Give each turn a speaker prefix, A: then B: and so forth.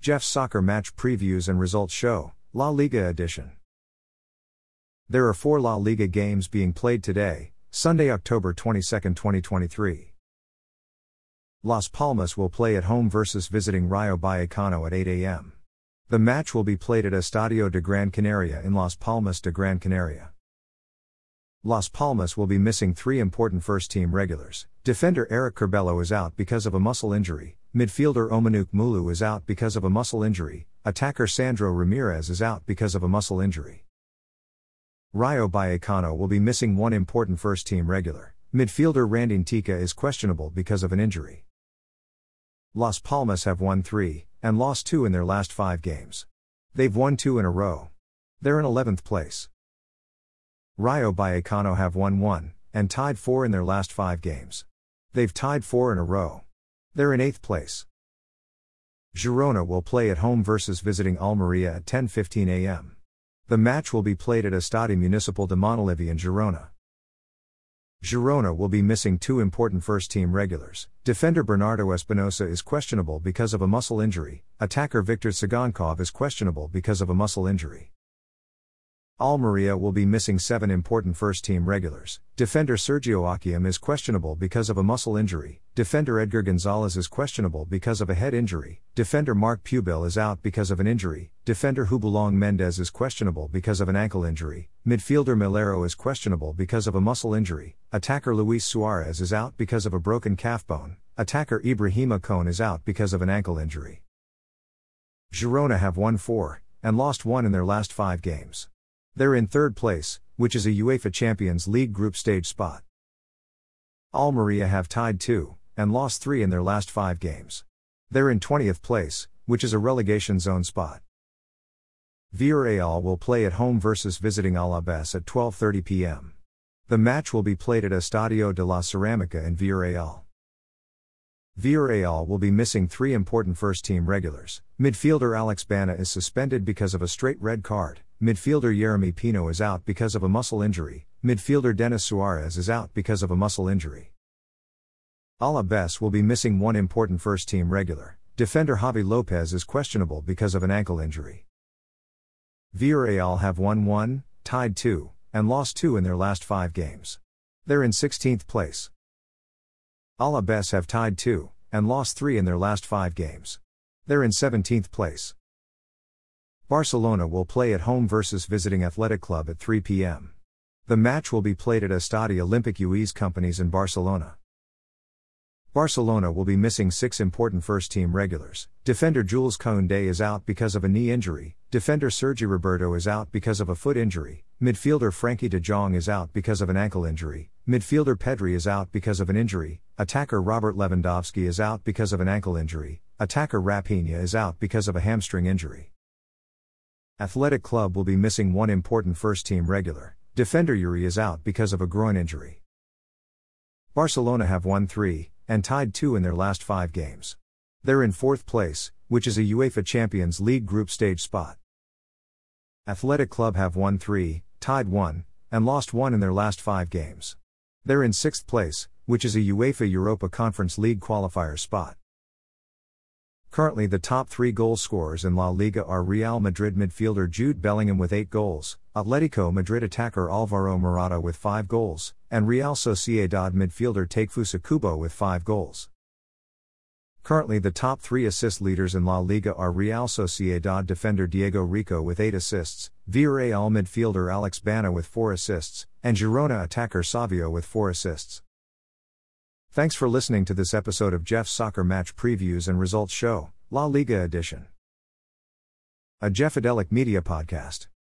A: Jeff's Soccer Match Previews and Results Show, La Liga Edition. There are four La Liga games being played today, Sunday, October 22, 2023. Las Palmas will play at home versus visiting Rayo Vallecano at 8 a.m. The match will be played at Estadio de Gran Canaria in Las Palmas de Gran Canaria. Las Palmas will be missing three important first team regulars. Defender Eric Curbelo is out because of a muscle injury, midfielder Omenuke Mfulu is out because of a muscle injury, attacker Sandro Ramirez is out because of a muscle injury. Rayo Vallecano will be missing one important first team regular. Midfielder Randy Nteka is questionable because of an injury. Las Palmas have won three, and lost two in their last five games. They've won two in a row. They're in 11th place. Rayo Vallecano have won one, and tied four in their last five games. They've tied four in a row. They're in 8th place. Girona will play at home versus visiting Almeria at 10:15 a.m. The match will be played at Estadi Municipal de Montilivi in Girona. Girona will be missing two important first team regulars. Defender Bernardo Espinosa is questionable because of a muscle injury, attacker Viktor Tsygankov is questionable because of a muscle injury. Almeria will be missing seven important first team regulars. Defender Sergio Akieme is questionable because of a muscle injury. Defender Edgar Gonzalez is questionable because of a head injury. Defender Marc Pubill is out because of an injury. Defender Houboulang Mendes is questionable because of an ankle injury. Midfielder Melero is questionable because of a muscle injury. Attacker Luis Suarez is out because of a broken calf bone. Attacker Ibrahima Kone is out because of an ankle injury. Girona have won four, and lost one in their last five games. They're in third place, which is a UEFA Champions League group stage spot. Almeria have tied two, and lost three in their last five games. They're in 20th place, which is a relegation zone spot. Villarreal will play at home versus visiting Alaves at 12:30 p.m. The match will be played at Estadio de la Ceramica in Villarreal. Villarreal will be missing three important first team regulars. Midfielder Alex Baena is suspended because of a straight red card. Midfielder Yeremy Pino is out because of a muscle injury. Midfielder Denis Suarez is out because of a muscle injury. Alaves will be missing one important first team regular. Defender Javi Lopez is questionable because of an ankle injury. Villarreal have won 1, tied 2, and lost 2 in their last 5 games. They're in 16th place. Alaves have tied 2, and lost 3 in their last 5 games. They're in 17th place. Barcelona will play at home versus visiting Athletic Club at 3 p.m. The match will be played at Estadi Olympic Lluís Companys in Barcelona. Barcelona will be missing six important first team regulars. Defender Jules Koundé is out because of a knee injury, defender Sergi Roberto is out because of a foot injury, midfielder Frenkie de Jong is out because of an ankle injury, midfielder Pedri is out because of an injury, attacker Robert Lewandowski is out because of an ankle injury, attacker Raphinha is out because of a hamstring injury. Athletic Club will be missing one important first team regular. Defender Yuri is out because of a groin injury. Barcelona have won three, and tied two in their last five games. They're in fourth place, which is a UEFA Champions League group stage spot. Athletic Club have won three, tied one, and lost one in their last five games. They're in sixth place, which is a UEFA Europa Conference League qualifier spot. Currently, the top three goal scorers in La Liga are Real Madrid midfielder Jude Bellingham with 8 goals, Atletico Madrid attacker Alvaro Morata with 5 goals, and Real Sociedad midfielder Takefusa Kubo with 5 goals. Currently, the top three assist leaders in La Liga are Real Sociedad defender Diego Rico with 8 assists, Villarreal midfielder Alex Baena with 4 assists, and Girona attacker Savio with 4 assists. Thanks for listening to this episode of Jeff's Soccer Match Previews and Results Show, La Liga Edition. A Jeffadelic Media Podcast.